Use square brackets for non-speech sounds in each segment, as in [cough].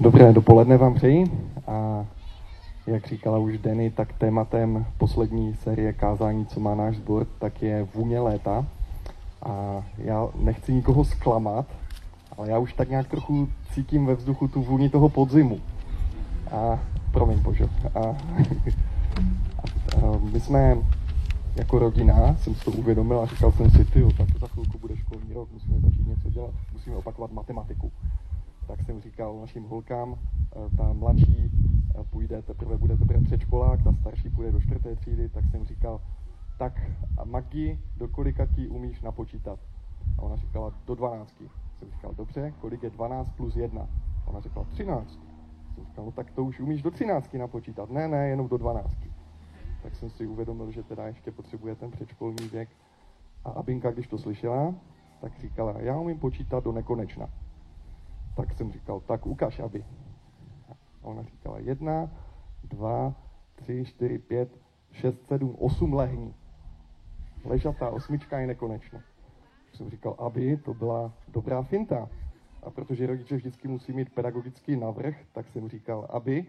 Dobré dopoledne vám přeji a jak říkala už Denny, tak tématem poslední série kázání, co má náš sbor, tak je vůně léta. A já nechci nikoho zklamat, ale já už tak nějak trochu cítím ve vzduchu tu vůni toho podzimu. A promiň, Božo. A, [laughs] a, a my jsme jako rodina, jsem si to uvědomil a říkal jsem si, ty, tak za chvilku bude školní rok, musíme začít něco dělat, musíme opakovat matematiku tak jsem říkal našim holkám, eh, ta mladší eh, půjde teprve, bude teprve předškolák, ta starší půjde do čtvrté třídy, tak jsem říkal, tak a Magi, do kolika ti umíš napočítat? A ona říkala, do 12. Jsem říkal, dobře, kolik je 12 plus 1? A ona říkala, 13. Jsem říkal, no tak to už umíš do 13 napočítat. Ne, ne, jenom do 12. Tak jsem si uvědomil, že teda ještě potřebuje ten předškolní věk. A Abinka, když to slyšela, tak říkala, já umím počítat do nekonečna. Tak jsem říkal, tak ukaž, aby. A ona říkala, jedna, dva, tři, čtyři, pět, šest, sedm, osm lehní. Ležatá osmička je nekonečná. Jsem říkal, aby to byla dobrá finta. A protože rodiče vždycky musí mít pedagogický navrh, tak jsem říkal, aby,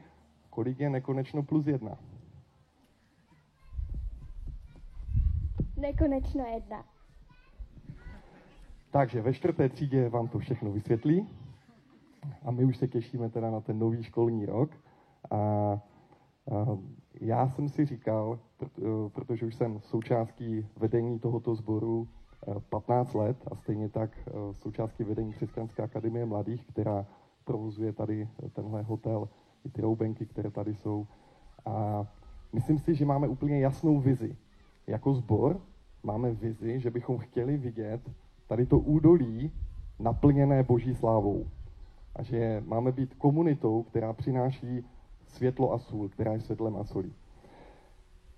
kolik je nekonečno plus jedna. Nekonečno jedna. Takže ve čtvrté třídě vám to všechno vysvětlí a my už se těšíme teda na ten nový školní rok. A, a já jsem si říkal, protože už jsem součástí vedení tohoto sboru 15 eh, let a stejně tak eh, součástí vedení Křesťanské akademie mladých, která provozuje tady tenhle hotel, i ty roubenky, které tady jsou. A myslím si, že máme úplně jasnou vizi. Jako sbor máme vizi, že bychom chtěli vidět tady to údolí naplněné boží slávou a že máme být komunitou, která přináší světlo a sůl, která je světlem a solí.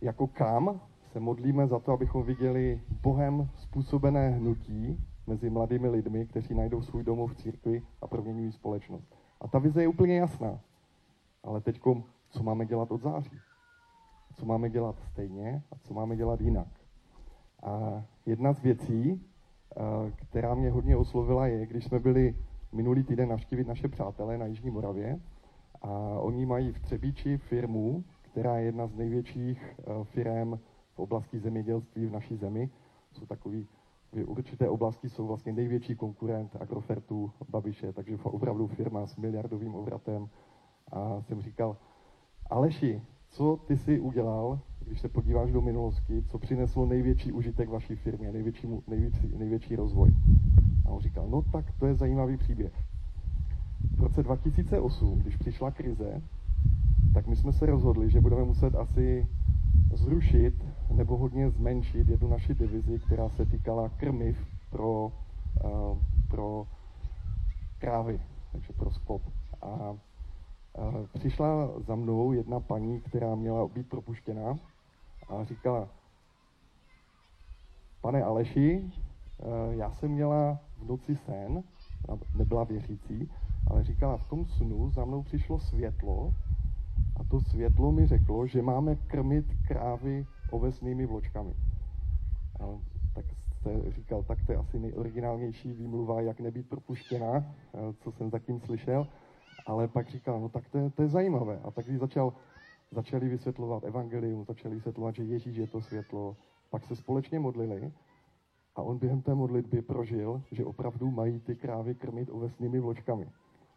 Jako kam se modlíme za to, abychom viděli Bohem způsobené hnutí mezi mladými lidmi, kteří najdou svůj domov v církvi a proměňují společnost. A ta vize je úplně jasná. Ale teď, co máme dělat od září? Co máme dělat stejně a co máme dělat jinak? A jedna z věcí, eh, která mě hodně oslovila, je, když jsme byli minulý týden navštívit naše přátelé na Jižní Moravě a oni mají v Třebíči firmu, která je jedna z největších eh, firm v oblasti zemědělství v naší zemi. Jsou takový, určité oblasti jsou vlastně největší konkurent Agrofertu Babiše, takže opravdu firma s miliardovým obratem. A jsem říkal, Aleši, co ty si udělal, když se podíváš do minulosti, co přineslo největší užitek vaší firmě, největší, největší, největší rozvoj? A on říkal, no tak to je zajímavý příběh. V roce 2008, když přišla krize, tak my jsme se rozhodli, že budeme muset asi zrušit nebo hodně zmenšit jednu naši divizi, která se týkala krmiv pro, uh, pro krávy, takže pro skot. A uh, přišla za mnou jedna paní, která měla být propuštěna a říkala, pane Aleši, uh, já jsem měla v noci sen, nebyla věřící, ale říkala, v tom snu za mnou přišlo světlo a to světlo mi řeklo, že máme krmit krávy ovesnými vločkami. A tak jste říkal, tak to je asi nejoriginálnější výmluva, jak nebýt propuštěna, co jsem zatím slyšel. Ale pak říkal, no tak to je, to je zajímavé. A tak když začal, začali vysvětlovat evangelium, začali vysvětlovat, že Ježíš je to světlo, pak se společně modlili a on během té modlitby prožil, že opravdu mají ty krávy krmit ovesnými vločkami.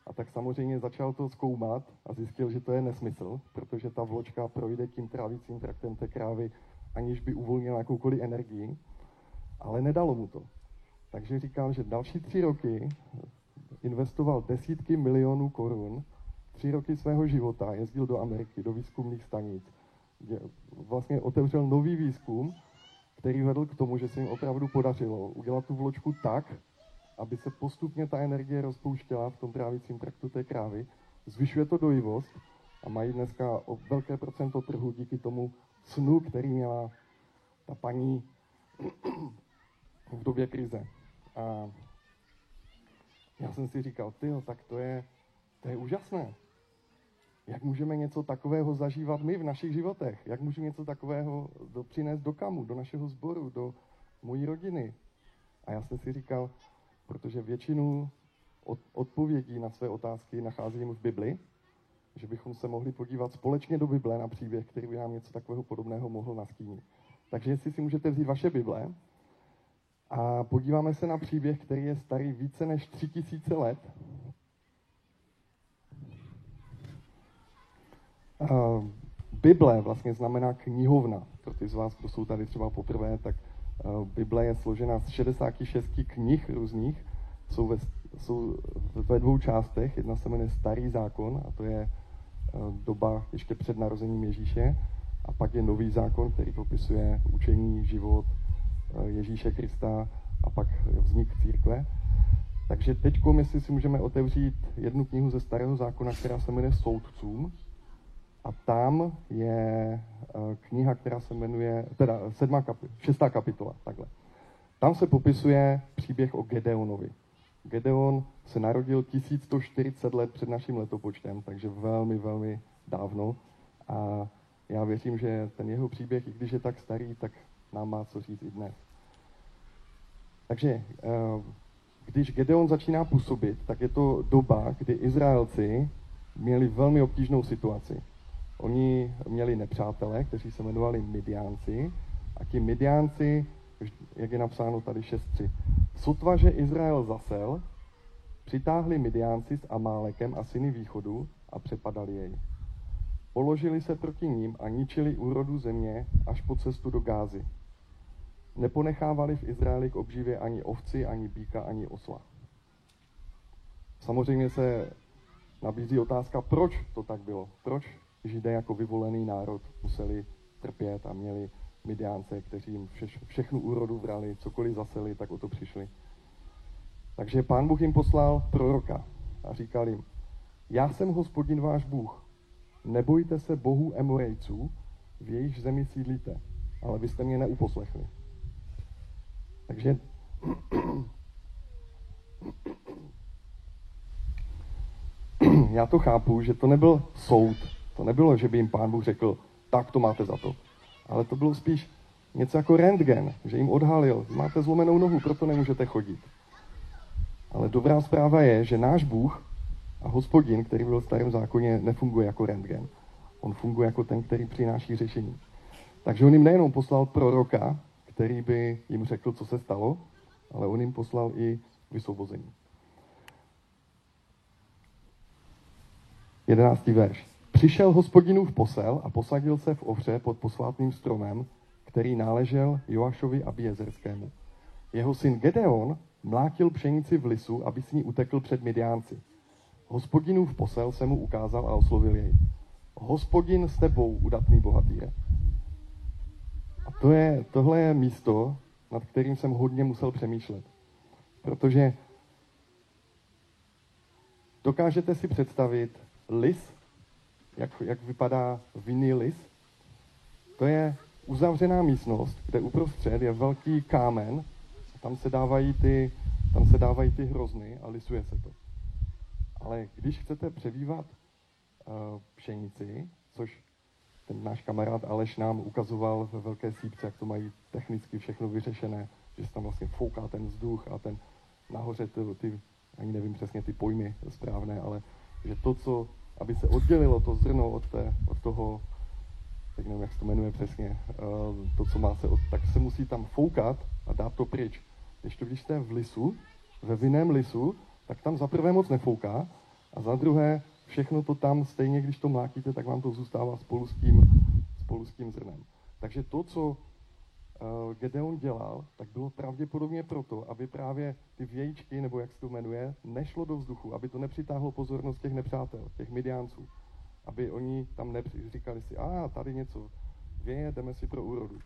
A tak samozřejmě začal to zkoumat a zjistil, že to je nesmysl, protože ta vločka projde tím trávicím traktem té krávy, aniž by uvolnila jakoukoliv energii, ale nedalo mu to. Takže říkal, že další tři roky investoval desítky milionů korun, tři roky svého života jezdil do Ameriky, do výzkumných stanic, vlastně otevřel nový výzkum který vedl k tomu, že se jim opravdu podařilo udělat tu vločku tak, aby se postupně ta energie rozpouštěla v tom trávicím traktu té krávy. Zvyšuje to dojivost a mají dneska o velké procento trhu díky tomu snu, který měla ta paní v době krize. A já jsem si říkal, ty, tak to je, to je úžasné. Jak můžeme něco takového zažívat my v našich životech? Jak můžeme něco takového do, přinést do kamu, do našeho sboru, do mojí rodiny? A já jsem si říkal, protože většinu odpovědí na své otázky nacházím v Bibli, že bychom se mohli podívat společně do Bible na příběh, který by nám něco takového podobného mohl nastínit. Takže jestli si můžete vzít vaše Bible a podíváme se na příběh, který je starý více než tři tisíce let. Bible vlastně znamená knihovna. Pro ty z vás, kdo jsou tady třeba poprvé, tak Bible je složena z 66 knih různých, jsou ve, jsou ve dvou částech. Jedna se jmenuje Starý zákon, a to je doba ještě před narozením Ježíše. A pak je Nový zákon, který popisuje učení, život Ježíše Krista a pak vznik církve. Takže teď, jestli si můžeme otevřít jednu knihu ze Starého zákona, která se jmenuje Soudcům, a tam je eh, kniha, která se jmenuje, teda sedmá kapi, šestá kapitola, takhle. Tam se popisuje příběh o Gedeonovi. Gedeon se narodil 1140 let před naším letopočtem, takže velmi, velmi dávno. A já věřím, že ten jeho příběh, i když je tak starý, tak nám má co říct i dnes. Takže eh, když Gedeon začíná působit, tak je to doba, kdy Izraelci měli velmi obtížnou situaci. Oni měli nepřátele, kteří se jmenovali Midiánci, a ti Midiánci, jak je napsáno tady 6.3, sotva, že Izrael zasel, přitáhli Midiánci s Amálekem a syny východu a přepadali jej. Položili se proti ním a ničili úrodu země až po cestu do Gázy. Neponechávali v Izraeli k obživě ani ovci, ani býka, ani osla. Samozřejmě se nabízí otázka, proč to tak bylo. Proč Židé jako vyvolený národ museli trpět a měli Midiánce, kteří jim vše, všechnu úrodu vrali, cokoliv zaseli, tak o to přišli. Takže pán Bůh jim poslal proroka a říkal jim, já jsem hospodin váš Bůh, nebojte se bohů Emorejců, v jejich zemi sídlíte, ale vy jste mě neuposlechli. Takže [clears throat] já to chápu, že to nebyl soud, to nebylo, že by jim pán Bůh řekl, tak to máte za to. Ale to bylo spíš něco jako rentgen, že jim odhalil, máte zlomenou nohu, proto nemůžete chodit. Ale dobrá zpráva je, že náš Bůh a hospodin, který byl v starém zákoně, nefunguje jako rentgen. On funguje jako ten, který přináší řešení. Takže on jim nejenom poslal proroka, který by jim řekl, co se stalo, ale on jim poslal i vysvobození. Jedenáctý verš. Přišel hospodinův posel a posadil se v ovře pod posvátným stromem, který náležel Joašovi a Biezerskému. Jeho syn Gedeon mlátil pšenici v lisu, aby s ní utekl před Midiánci. Hospodinův posel se mu ukázal a oslovil jej. Hospodin s tebou, udatný bohatýre. A to je, tohle je místo, nad kterým jsem hodně musel přemýšlet. Protože dokážete si představit lis, jak, jak vypadá vinný lis. To je uzavřená místnost, kde uprostřed je velký kámen, tam se dávají ty, tam se dávají ty hrozny a lisuje se to. Ale když chcete přebývat uh, pšenici, což ten náš kamarád Aleš nám ukazoval ve velké sípce, jak to mají technicky všechno vyřešené, že se tam vlastně fouká ten vzduch a ten nahoře ty, ty ani nevím přesně ty pojmy správné, ale že to, co aby se oddělilo to zrno od, té, od toho, tak nevím, jak se to jmenuje přesně, eh, to, co má se, od, tak se musí tam foukat a dát to pryč. Když to, když jste v lisu, ve vinném lisu, tak tam za prvé moc nefouká a za druhé všechno to tam stejně, když to mlátíte, tak vám to zůstává spolu s tím, spolu s tím zrnem. Takže to, co Gedeon dělal, tak bylo pravděpodobně proto, aby právě ty vějíčky, nebo jak se to jmenuje, nešlo do vzduchu, aby to nepřitáhlo pozornost těch nepřátel, těch midiánců. Aby oni tam nepři- říkali si, a tady něco věje, jdeme si pro úrodu.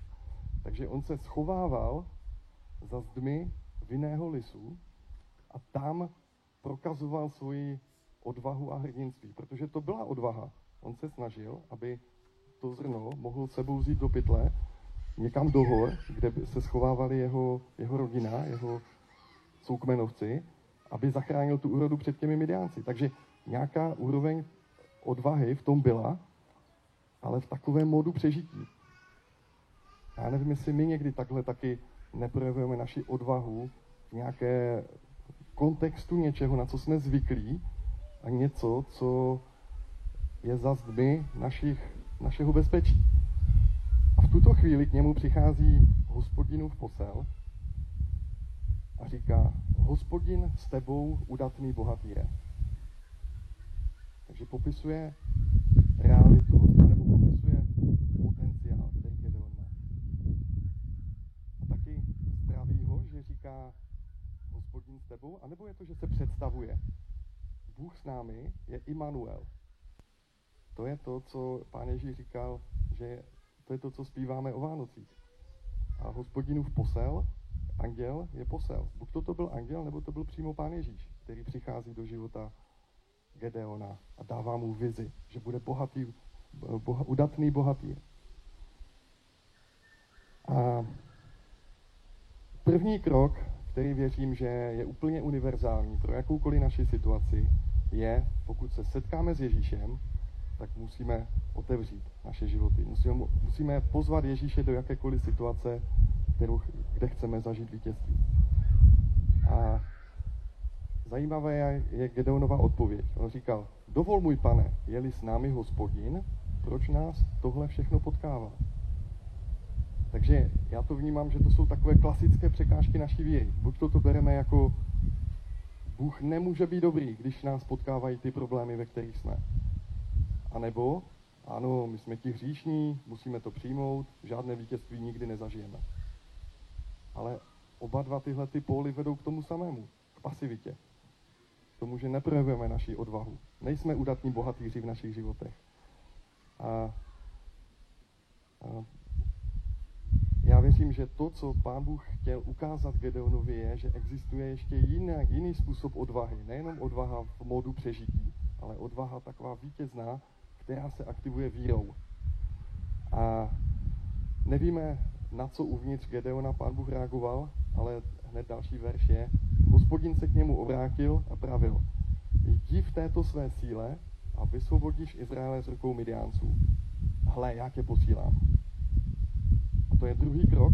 Takže on se schovával za zdmi vinného lisu a tam prokazoval svoji odvahu a hrdinství, protože to byla odvaha. On se snažil, aby to zrno mohl sebou vzít do pytle někam do hor, kde se schovávali jeho, jeho rodina, jeho soukmenovci, aby zachránil tu úrodu před těmi midiánci. Takže nějaká úroveň odvahy v tom byla, ale v takovém modu přežití. Já nevím, jestli my někdy takhle taky neprojevujeme naši odvahu v nějaké kontextu něčeho, na co jsme zvyklí, a něco, co je za zdmi našich, našeho bezpečí. V tuto chvíli k němu přichází hospodinův posel a říká, hospodin s tebou udatný bohatýre. Takže popisuje realitu nebo popisuje potenciál, který Gedeon má. A taky zdraví ho, že říká hospodin s tebou, anebo je to, že se představuje. Bůh s námi je Immanuel. To je to, co pán Ježíš říkal, že to je to, co zpíváme o Vánocích. A hospodinův posel, anděl, je posel. Buď to, to byl anděl, nebo to byl přímo pán Ježíš, který přichází do života Gedeona a dává mu vizi, že bude bohatý, boha, udatný bohatý. A první krok, který věřím, že je úplně univerzální pro jakoukoliv naši situaci, je, pokud se setkáme s Ježíšem, tak musíme otevřít naše životy. Musíme, musíme pozvat Ježíše do jakékoliv situace, kterou, kde chceme zažít vítězství. A zajímavé je, Gedeonova odpověď. On říkal, dovol můj pane, je-li s námi hospodin, proč nás tohle všechno potkává? Takže já to vnímám, že to jsou takové klasické překážky naší víry. Buď to, to bereme jako Bůh nemůže být dobrý, když nás potkávají ty problémy, ve kterých jsme. A nebo, ano, my jsme ti hříšní, musíme to přijmout, žádné vítězství nikdy nezažijeme. Ale oba dva tyhle ty póly vedou k tomu samému, k pasivitě. K tomu, že neprojevujeme naši odvahu. Nejsme udatní bohatýři v našich životech. A, a já věřím, že to, co Pán Bůh chtěl ukázat Gedeonovi, je, že existuje ještě jiný, jiný způsob odvahy. Nejenom odvaha v modu přežití, ale odvaha taková vítězná, která se aktivuje vírou. A nevíme, na co uvnitř Gedeona pán Bůh reagoval, ale hned další verš je, hospodin se k němu obrátil a pravil, jdi v této své síle a vysvobodíš Izraele z rukou Midiánců. Hle, já tě posílám. A to je druhý krok.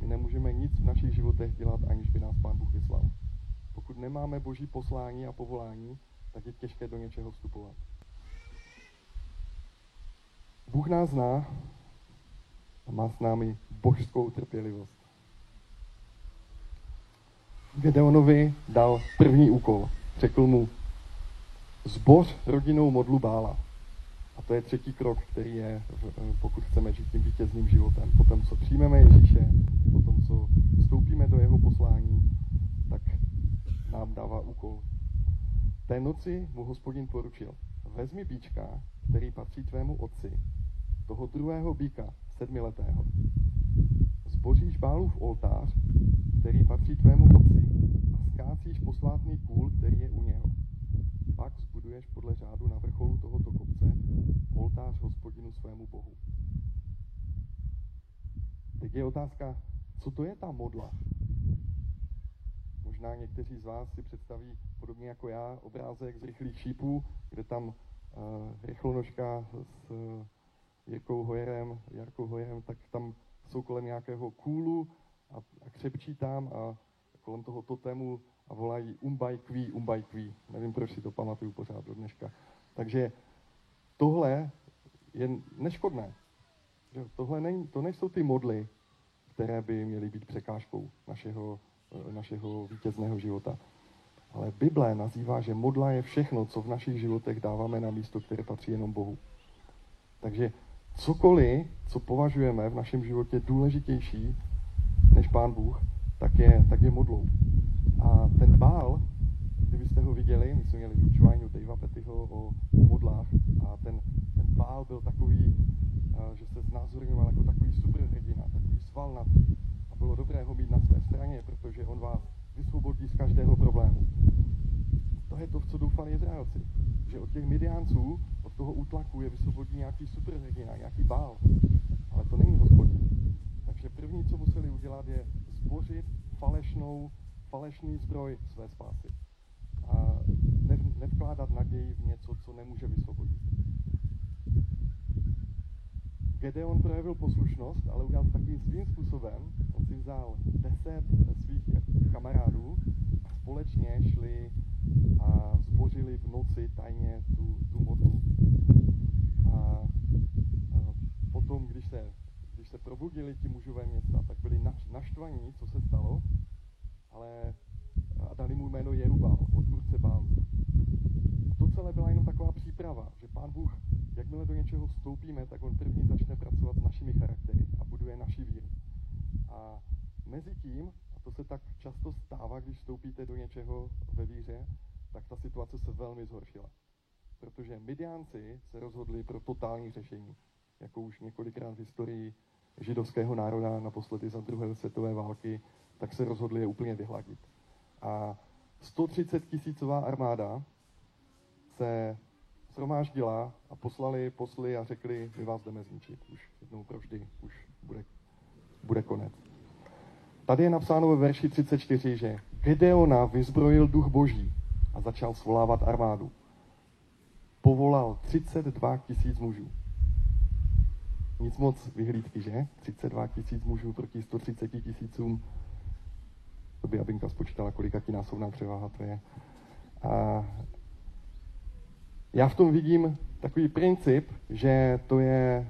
My nemůžeme nic v našich životech dělat, aniž by nás Pán Bůh vyslal. Pokud nemáme boží poslání a povolání, tak je těžké do něčeho vstupovat. Bůh nás zná a má s námi božskou trpělivost. Gedeonovi dal první úkol. Řekl mu, zboř rodinou modlu bála. A to je třetí krok, který je, pokud chceme žít tím vítězným životem. Potom, co přijmeme Ježíše, potom, co vstoupíme do jeho poslání, tak nám dává úkol. Té noci mu hospodin poručil, vezmi bíčka, který patří tvému otci, toho druhého býka, sedmiletého. Zboříš bálův oltář, který patří tvému otci, a skácíš posvátný kůl, který je u něho. Pak zbuduješ podle řádu na vrcholu tohoto kopce oltář hospodinu svému bohu. Teď je otázka, co to je ta modla? Možná někteří z vás si představí, podobně jako já, obrázek z rychlých šípů, kde tam uh, rychlonožka s uh, Jirkou Hojerem, Jarkou Hojerem, tak tam jsou kolem nějakého kůlu a, a křepčí tam a kolem toho totému a volají umbaj kví, umbaj kví. Nevím, proč si to pamatuju pořád do dneška. Takže tohle je neškodné. Tohle není, to nejsou ty modly, které by měly být překážkou našeho, našeho vítězného života. Ale Bible nazývá, že modla je všechno, co v našich životech dáváme na místo, které patří jenom Bohu. Takže cokoliv, co považujeme v našem životě důležitější než Pán Bůh, tak je, tak je modlou. A ten bál, kdybyste ho viděli, my jsme měli vyučování u Davea Pettyho o, modlách a ten, ten bál byl takový, že se znázorňoval jako takový superhrdina, takový svalnatý. A bylo dobré ho mít na své straně, protože on vás vysvobodí z každého problému. To je to, v co doufali Izraelci. Že od těch Midiánců, od toho útlaku je vysvobodí nějaký superhrdina, nějaký bál. Ale to není hospodin. Takže první, co museli udělat, je zbořit falešnou, falešný zdroj své spásy. A nevkládat naději v něco, co nemůže vysvobodit. Gedeon projevil poslušnost, ale udělal to takovým svým způsobem. On si vzal deset svých kamarádů a společně šli a zbořili v noci tajně tu, tu modlu. A, a potom, když se, když se probudili ti mužové města, tak byli naštvaní, co se stalo, ale a dali mu jméno Jerubal, odpůrce Bálu. A to celé byla jenom taková příprava, že pán Bůh, jakmile do něčeho vstoupíme, tak on první začne pracovat s našimi charaktery a buduje naši víru. A mezi tím, to se tak často stává, když vstoupíte do něčeho ve víře, tak ta situace se velmi zhoršila. Protože Midiánci se rozhodli pro totální řešení, jako už několikrát v historii židovského národa, naposledy za druhé světové války, tak se rozhodli je úplně vyhladit. A 130 tisícová armáda se shromáždila a poslali posly a řekli, my vás jdeme zničit. Už jednou provždy, už bude, bude konec. Tady je napsáno ve verši 34, že Gedeona vyzbrojil duch boží a začal svolávat armádu. Povolal 32 tisíc mužů. Nic moc vyhlídky, že? 32 tisíc mužů proti 130 tisícům. To by Abinka spočítala, kolika ti násobná převáha to je. A já v tom vidím takový princip, že to je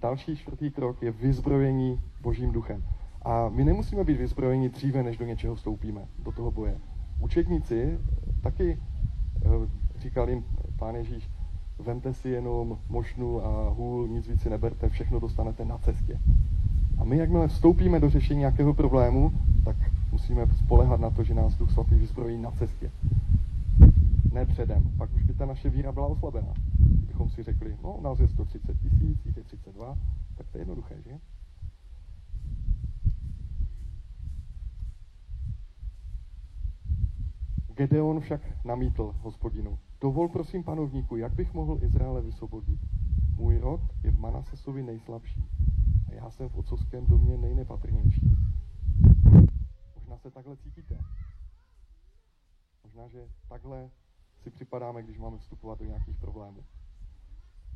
další čtvrtý krok, je vyzbrojení božím duchem. A my nemusíme být vyzbrojeni dříve, než do něčeho vstoupíme, do toho boje. Učetníci taky eh, říkal jim pán Ježíš, vemte si jenom mošnu a hůl, nic víc si neberte, všechno dostanete na cestě. A my, jakmile vstoupíme do řešení nějakého problému, tak musíme spolehat na to, že nás Duch Svatý vyzbrojí na cestě. Ne předem. Pak už by ta naše víra byla oslabená. Kdybychom si řekli, no, nás je 130 tisíc, jich je 32, tak to je jednoduché, že? Gedeon však namítl hospodinu. Dovol prosím panovníku, jak bych mohl Izraele vysvobodit? Můj rod je v Manasesovi nejslabší a já jsem v otcovském domě nejnepatrnější. Možná se takhle cítíte. Možná, že takhle si připadáme, když máme vstupovat do nějakých problémů.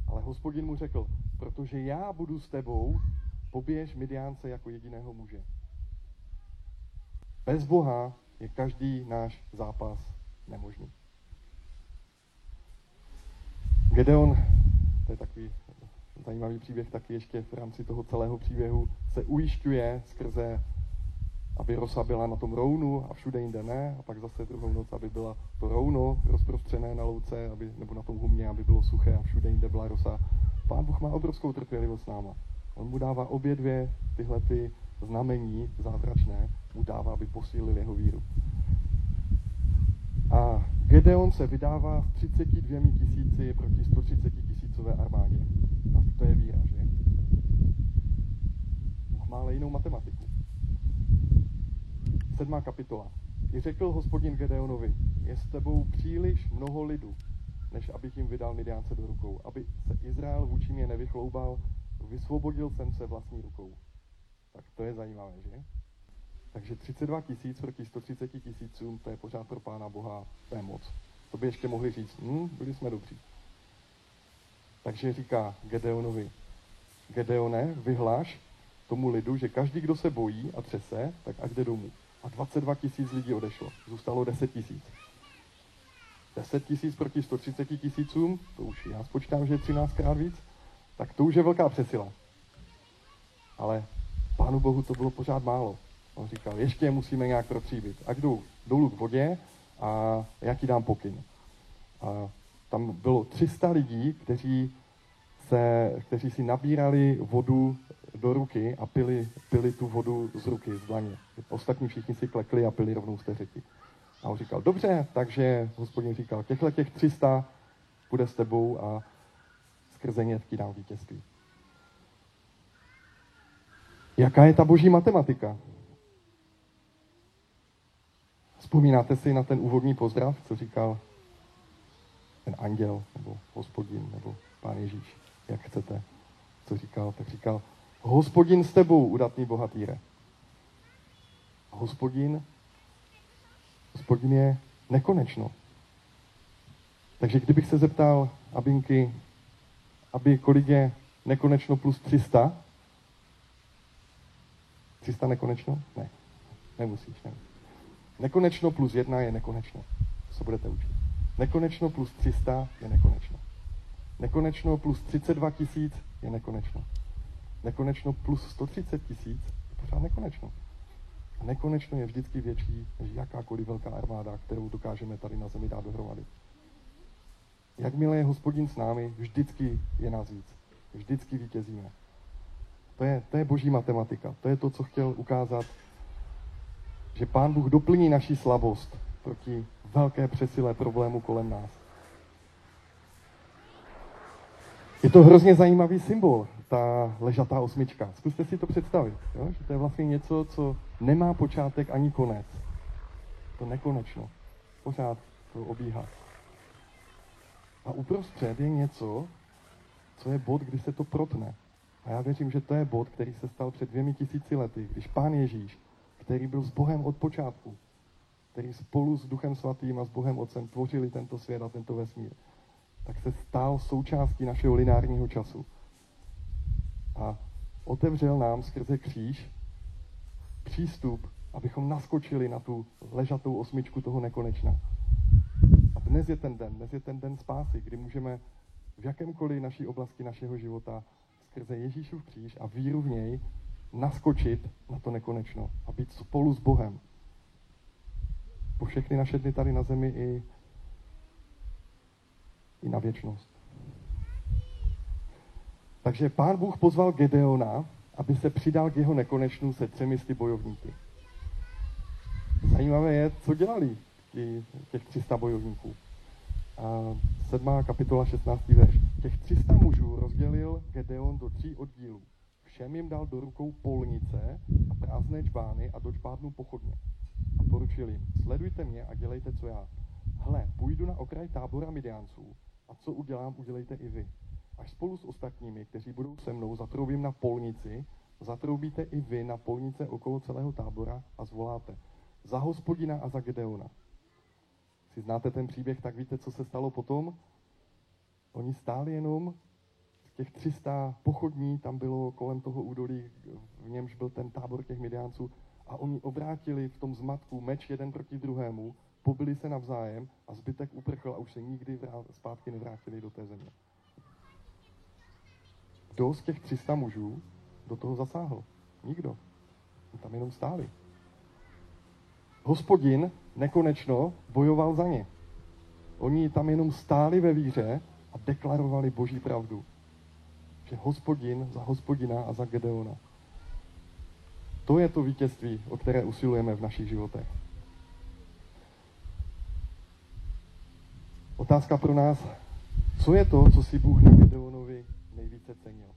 Ale hospodin mu řekl, protože já budu s tebou, poběž Midiánce jako jediného muže. Bez Boha je každý náš zápas nemožný. Gedeon, to je takový zajímavý příběh, taky ještě v rámci toho celého příběhu se ujišťuje skrze, aby rosa byla na tom rounu a všude jinde ne, a pak zase druhou noc, aby byla to rouno rozprostřené na louce, aby, nebo na tom humě, aby bylo suché a všude jinde byla rosa. Pán Bůh má obrovskou trpělivost s náma. On mu dává obě dvě tyhle ty znamení zázračné, mu dává, aby posílil jeho víru. A Gedeon se vydává s 32 tisíci proti 130 tisícové armádě. A to je víra, že? Bůh má ale jinou matematiku. Sedmá kapitola. I řekl hospodin Gedeonovi, je s tebou příliš mnoho lidu, než abych jim vydal Midiánce do rukou, aby se Izrael vůči mě nevychloubal, vysvobodil jsem se vlastní rukou. Tak to je zajímavé, že? Takže 32 tisíc proti 130 tisícům, to je pořád pro Pána Boha, to je moc. To by ještě mohli říct, hm, byli jsme dobří. Takže říká Gedeonovi, Gedeone, vyhláš tomu lidu, že každý, kdo se bojí a třese, tak ať jde domů. A 22 tisíc lidí odešlo. Zůstalo 10 tisíc. 10 tisíc proti 130 tisícům, to už já spočítám, že je 13 krát víc, tak to už je velká přesila. Ale Pánu Bohu to bylo pořád málo. On říkal, ještě musíme nějak protříbit. Ať jdu dolů k vodě a já ti dám pokyn. A tam bylo 300 lidí, kteří, se, kteří si nabírali vodu do ruky a pili, pili tu vodu z ruky, z dlaně. Ostatní všichni si klekli a pili rovnou z té řeky. A on říkal, dobře, takže hospodin říkal, těchto těch 300 bude s tebou a skrze ně ti dám vítězství. Jaká je ta boží matematika? Vzpomínáte si na ten úvodní pozdrav, co říkal ten anděl, nebo hospodin, nebo pán Ježíš, jak chcete, co říkal, tak říkal, hospodin s tebou, udatný bohatýre. Hospodin, hospodin je nekonečno. Takže kdybych se zeptal Abinky, aby kolik je nekonečno plus 300, 300 nekonečno? Ne, nemusíš, ne. Nekonečno plus jedna je nekonečno. To se budete učit. Nekonečno plus 300 je nekonečno. Nekonečno plus 32 tisíc je nekonečno. Nekonečno plus 130 tisíc je pořád nekonečno. A nekonečno je vždycky větší než jakákoliv velká armáda, kterou dokážeme tady na zemi dát dohromady. Jakmile je hospodin s námi, vždycky je nás víc. Vždycky vítězíme. To je, to je boží matematika. To je to, co chtěl ukázat, že Pán Bůh doplní naší slabost proti velké přesile problému kolem nás. Je to hrozně zajímavý symbol, ta ležatá osmička. Zkuste si to představit, jo? že to je vlastně něco, co nemá počátek ani konec. To nekonečno. Pořád to obíhá. A uprostřed je něco, co je bod, kdy se to protne. A já věřím, že to je bod, který se stal před dvěmi tisíci lety, když pán Ježíš, který byl s Bohem od počátku, který spolu s Duchem Svatým a s Bohem Otcem tvořili tento svět a tento vesmír, tak se stal součástí našeho lineárního času. A otevřel nám skrze kříž přístup, abychom naskočili na tu ležatou osmičku toho nekonečna. A dnes je ten den, dnes je ten den spásy, kdy můžeme v jakémkoliv naší oblasti našeho života skrze Ježíšův kříž a víru v něj naskočit na to nekonečno a být spolu s Bohem. Po všechny naše dny tady na zemi i, i na věčnost. Takže pán Bůh pozval Gedeona, aby se přidal k jeho nekonečnu se třemi sty bojovníky. Zajímavé je, co dělali těch 300 bojovníků. A sedmá kapitola 16. verš. Těch 300 mužů rozdělil Gedeon do tří oddílů. Všem jim dal do rukou polnice a prázdné čbány a do čbádnu pochodně. A poručil jim, sledujte mě a dělejte, co já. Hle, půjdu na okraj tábora Midianců a co udělám, udělejte i vy. Až spolu s ostatními, kteří budou se mnou, zatroubím na polnici, zatroubíte i vy na polnice okolo celého tábora a zvoláte za hospodina a za Gedeona. Si znáte ten příběh, tak víte, co se stalo potom? Oni stáli jenom těch 300 pochodní, tam bylo kolem toho údolí, v němž byl ten tábor těch Midiánců, a oni obrátili v tom zmatku meč jeden proti druhému, pobili se navzájem a zbytek uprchl a už se nikdy zpátky nevrátili do té země. Kdo z těch 300 mužů do toho zasáhl? Nikdo. Tam jenom stáli. Hospodin nekonečno bojoval za ně. Oni tam jenom stáli ve víře a deklarovali boží pravdu. Že hospodin za hospodina a za Gedeona. To je to vítězství, o které usilujeme v našich životech. Otázka pro nás, co je to, co si Bůh na Gedeonovi nejvíce cenil?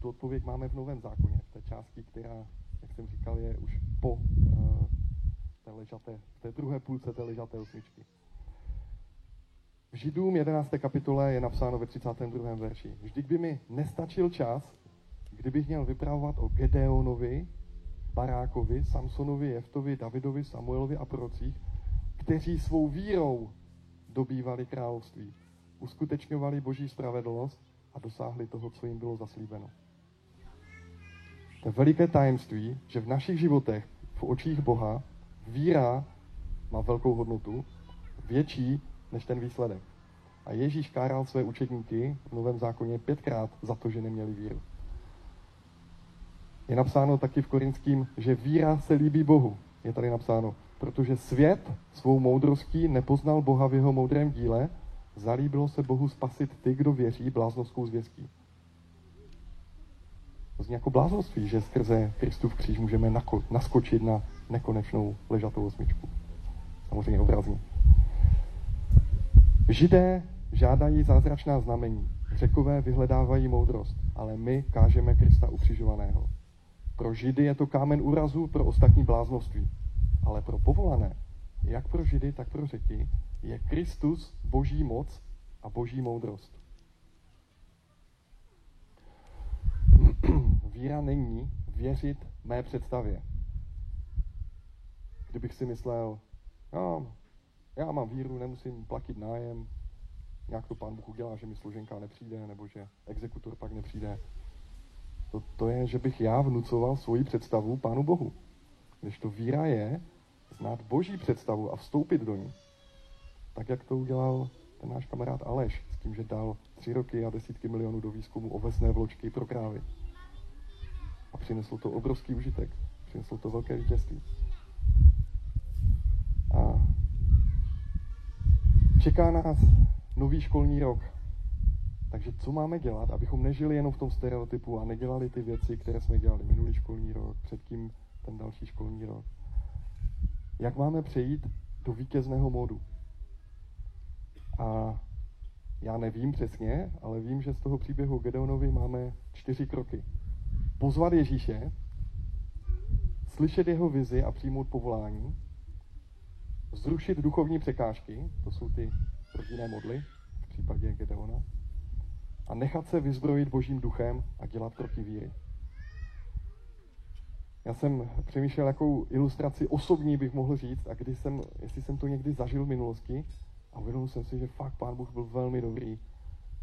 Tu odpověď máme v Novém zákoně, v té části, která, jak jsem říkal, je už po uh, té ležaté, té druhé půlce té ležaté osmičky. V Židům 11. kapitole je napsáno ve 32. verši. Vždyť by mi nestačil čas, kdybych měl vypravovat o Gedeonovi, Barákovi, Samsonovi, Jeftovi, Davidovi, Samuelovi a prorocích, kteří svou vírou dobývali království, uskutečňovali boží spravedlnost a dosáhli toho, co jim bylo zaslíbeno. To je veliké tajemství, že v našich životech, v očích Boha, víra má velkou hodnotu, větší než ten výsledek. A Ježíš káral své učedníky v Novém zákoně pětkrát za to, že neměli víru. Je napsáno taky v Korinským, že víra se líbí Bohu. Je tady napsáno, protože svět svou moudrostí nepoznal Boha v jeho moudrém díle, zalíbilo se Bohu spasit ty, kdo věří bláznovskou zvěstí. To zní jako bláznoství, že skrze Kristův kříž můžeme naskočit na nekonečnou ležatou osmičku. Samozřejmě obrazně. Židé žádají zázračná znamení. Řekové vyhledávají moudrost, ale my kážeme Krista ukřižovaného. Pro Židy je to kámen úrazu, pro ostatní bláznoství. Ale pro povolané, jak pro Židy, tak pro Řeky, je Kristus boží moc a boží moudrost. [clears throat] Víra není věřit mé představě. Kdybych si myslel, no, já mám víru, nemusím platit nájem, nějak to pán Bůh udělá, že mi složenka nepřijde, nebo že exekutor pak nepřijde. To, to je, že bych já vnucoval svoji představu Pánu Bohu. Když to víra je, znát boží představu a vstoupit do ní. Tak, jak to udělal ten náš kamarád Aleš, s tím, že dal tři roky a desítky milionů do výzkumu ovesné vločky pro krávy. A přineslo to obrovský užitek. Přineslo to velké vítězství. A čeká nás nový školní rok. Takže co máme dělat, abychom nežili jenom v tom stereotypu a nedělali ty věci, které jsme dělali minulý školní rok, předtím ten další školní rok. Jak máme přejít do vítězného módu? A já nevím přesně, ale vím, že z toho příběhu Gedeonovi máme čtyři kroky. Pozvat Ježíše, slyšet jeho vizi a přijmout povolání, zrušit duchovní překážky, to jsou ty rodinné modly v případě Gedeona, a nechat se vyzbrojit božím duchem a dělat kroky víry. Já jsem přemýšlel, jakou ilustraci osobní bych mohl říct a když jsem, jestli jsem to někdy zažil v minulosti a uvědomil jsem si, že fakt Pán Bůh byl velmi dobrý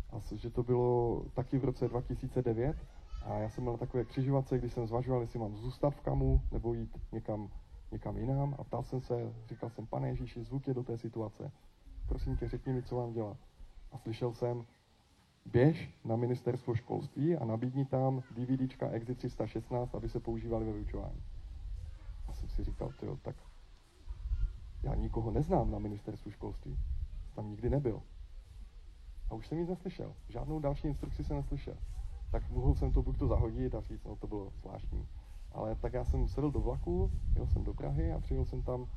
a že to bylo taky v roce 2009 a já jsem měl takové křižovatce, když jsem zvažoval, jestli mám zůstat v kamu nebo jít někam, někam jinam a ptal jsem se, říkal jsem, pane Ježíši, zvuk je do té situace. Prosím tě, řekni mi, co mám dělat. A slyšel jsem, běž na ministerstvo školství a nabídni tam DVDčka Exit 316, aby se používali ve vyučování. A jsem si říkal, tyjo, tak já nikoho neznám na ministerstvu školství. Tam nikdy nebyl. A už jsem nic neslyšel. Žádnou další instrukci jsem neslyšel. Tak mohl jsem to buď to zahodit a říct, no to bylo zvláštní. Ale tak já jsem sedl do vlaku, jel jsem do Prahy a přijel jsem tam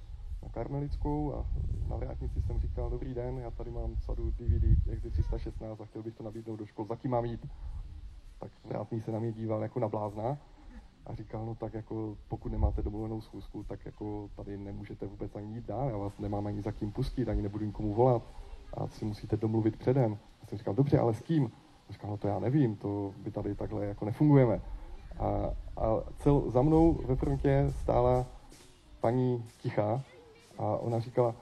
na Karmelickou a na vrátnici jsem říkal, dobrý den, já tady mám sadu DVD Exit 316 a chtěl bych to nabídnout do škol, za kým mám jít? Tak vrátný se na mě díval jako na blázna a říkal, no tak jako pokud nemáte domluvenou schůzku, tak jako tady nemůžete vůbec ani jít dál, já vás nemám ani za kým pustit, ani nebudu nikomu volat a si musíte domluvit předem. A jsem říkal, dobře, ale s kým? A říkal, no to já nevím, to by tady takhle jako nefungujeme. A, a cel, za mnou ve frontě stála paní Tichá, a ona říkala,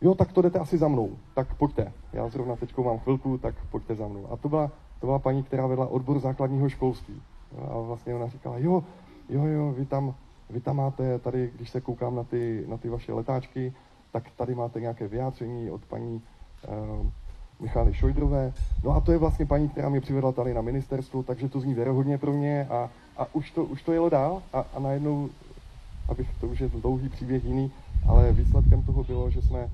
jo, tak to jdete asi za mnou, tak pojďte. Já zrovna teď mám chvilku, tak pojďte za mnou. A to byla, to byla paní, která vedla odbor základního školství. A vlastně ona říkala, jo, jo, jo, vy tam, vy tam máte, tady, když se koukám na ty, na ty vaše letáčky, tak tady máte nějaké vyjádření od paní uh, Michály Šojdrové. No a to je vlastně paní, která mě přivedla tady na ministerstvu, takže to zní věrohodně pro mě a, a už, to, už to jelo dál a, a najednou, abych, to už je dlouhý příběh jiný, ale výsledkem toho bylo, že jsme,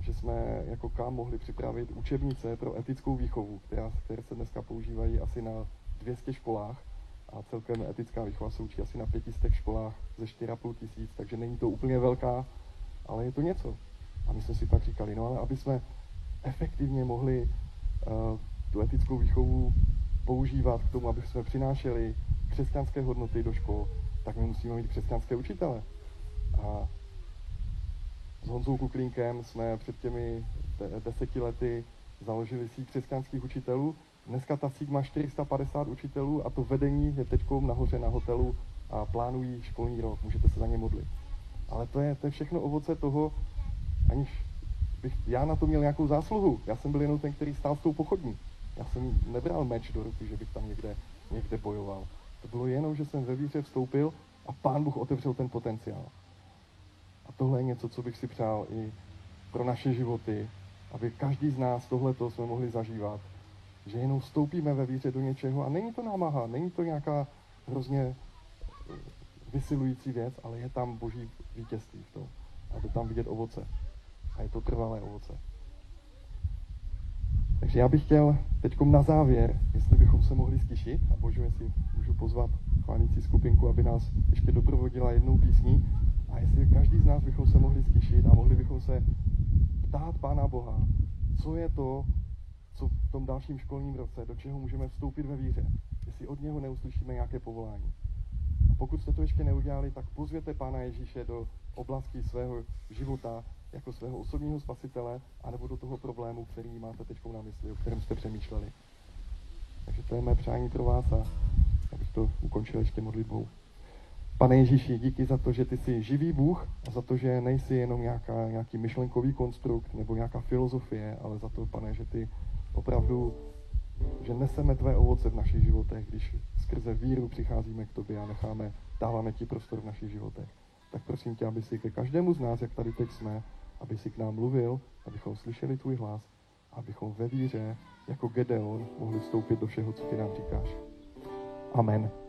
že jsme jako kam mohli připravit učebnice pro etickou výchovu, která, které se dneska používají asi na 200 školách a celkem etická výchova se učí asi na 500 školách ze 4,5 tisíc, takže není to úplně velká, ale je to něco. A my jsme si pak říkali, no ale aby jsme efektivně mohli uh, tu etickou výchovu používat k tomu, aby jsme přinášeli křesťanské hodnoty do škol, tak my musíme mít křesťanské učitele. A s Honzou Kuklínkem jsme před těmi deseti lety založili síť křesťanských učitelů. Dneska ta síť má 450 učitelů a to vedení je teď nahoře na hotelu a plánují školní rok. Můžete se za ně modlit. Ale to je, to je všechno ovoce toho, aniž bych já na to měl nějakou zásluhu. Já jsem byl jenom ten, který stál s tou pochodní. Já jsem nebral meč do ruky, že bych tam někde, někde bojoval. To bylo jenom, že jsem ve víře vstoupil a pán Bůh otevřel ten potenciál. A tohle je něco, co bych si přál i pro naše životy, aby každý z nás tohleto jsme mohli zažívat. Že jenom vstoupíme ve víře do něčeho a není to námaha, není to nějaká hrozně eh, vysilující věc, ale je tam boží vítězství v tom. A to tam vidět ovoce. A je to trvalé ovoce. Takže já bych chtěl teď na závěr, jestli bychom se mohli stišit, a božu, jestli můžu pozvat chválící skupinku, aby nás ještě doprovodila jednou písní, a jestli každý z nás bychom se mohli stišit a mohli bychom se ptát Pána Boha, co je to, co v tom dalším školním roce, do čeho můžeme vstoupit ve víře, jestli od něho neuslyšíme nějaké povolání. A pokud jste to ještě neudělali, tak pozvěte Pána Ježíše do oblasti svého života jako svého osobního spasitele, anebo do toho problému, který máte teď na mysli, o kterém jste přemýšleli. Takže to je mé přání pro vás a abych to ukončil ještě modlitbou. Pane Ježíši, díky za to, že ty jsi živý Bůh a za to, že nejsi jenom nějaká, nějaký myšlenkový konstrukt nebo nějaká filozofie, ale za to, pane, že ty opravdu, že neseme tvé ovoce v našich životech, když skrze víru přicházíme k tobě a necháme, dáváme ti prostor v našich životech. Tak prosím tě, aby si ke každému z nás, jak tady teď jsme, aby si k nám mluvil, abychom slyšeli tvůj hlas, abychom ve víře, jako Gedeon, mohli vstoupit do všeho, co ty nám říkáš. Amen.